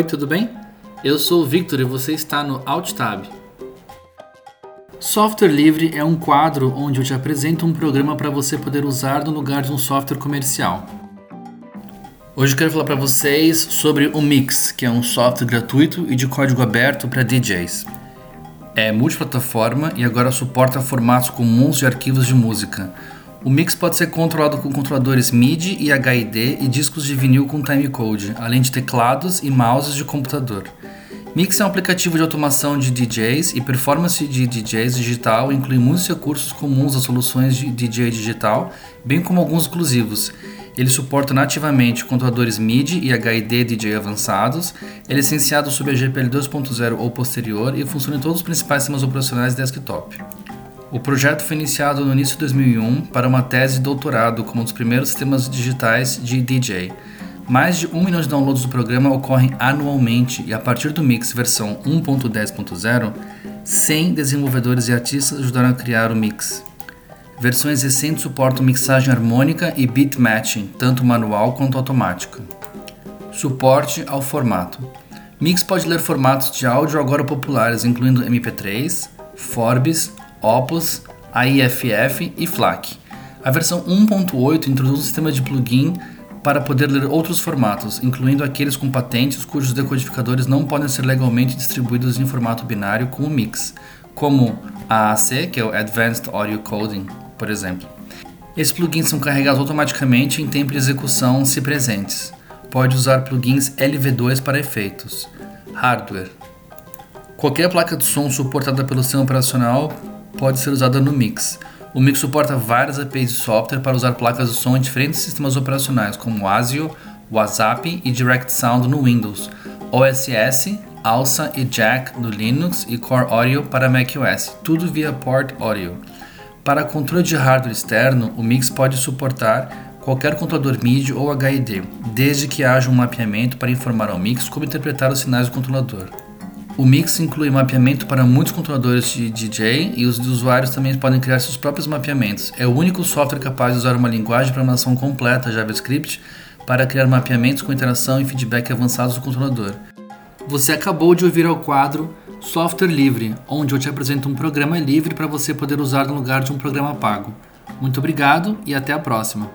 Oi, tudo bem? Eu sou o Victor e você está no AltTab. Software Livre é um quadro onde eu te apresento um programa para você poder usar no lugar de um software comercial. Hoje eu quero falar para vocês sobre o Mix, que é um software gratuito e de código aberto para DJs. É multiplataforma e agora suporta formatos comuns de arquivos de música. O mix pode ser controlado com controladores MIDI e HID e discos de vinil com timecode, além de teclados e mouses de computador. Mix é um aplicativo de automação de DJs e performance de DJs digital inclui muitos recursos comuns às soluções de DJ digital, bem como alguns exclusivos. Ele suporta nativamente controladores MIDI e HID DJ avançados, é licenciado sob a GPL 2.0 ou posterior e funciona em todos os principais sistemas operacionais desktop. O projeto foi iniciado no início de 2001 para uma tese de doutorado como um dos primeiros sistemas digitais de DJ. Mais de um milhão de downloads do programa ocorrem anualmente e a partir do Mix versão 1.10.0, 100 desenvolvedores e artistas ajudaram a criar o Mix. Versões recentes suportam mixagem harmônica e beat matching, tanto manual quanto automática. Suporte ao formato. Mix pode ler formatos de áudio agora populares, incluindo MP3, Forbes, Opus, AIFF e FLAC. A versão 1.8 introduz um sistema de plugin para poder ler outros formatos, incluindo aqueles com patentes cujos decodificadores não podem ser legalmente distribuídos em formato binário como Mix, como AAC, que é o Advanced Audio Coding, por exemplo. Esses plugins são carregados automaticamente em tempo de execução se presentes. Pode usar plugins LV2 para efeitos. Hardware. Qualquer placa de som suportada pelo sistema operacional pode ser usada no Mix. O Mix suporta várias APIs de software para usar placas de som em diferentes sistemas operacionais, como ASIO, WhatsApp e Direct Sound no Windows, OSS, ALSA e Jack no Linux e Core Audio para macOS, tudo via Port Audio. Para controle de hardware externo, o Mix pode suportar qualquer controlador MIDI ou HID, desde que haja um mapeamento para informar ao Mix como interpretar os sinais do controlador. O Mix inclui mapeamento para muitos controladores de DJ e os usuários também podem criar seus próprios mapeamentos. É o único software capaz de usar uma linguagem de programação completa JavaScript para criar mapeamentos com interação e feedback avançados do controlador. Você acabou de ouvir ao quadro Software Livre, onde eu te apresento um programa livre para você poder usar no lugar de um programa pago. Muito obrigado e até a próxima.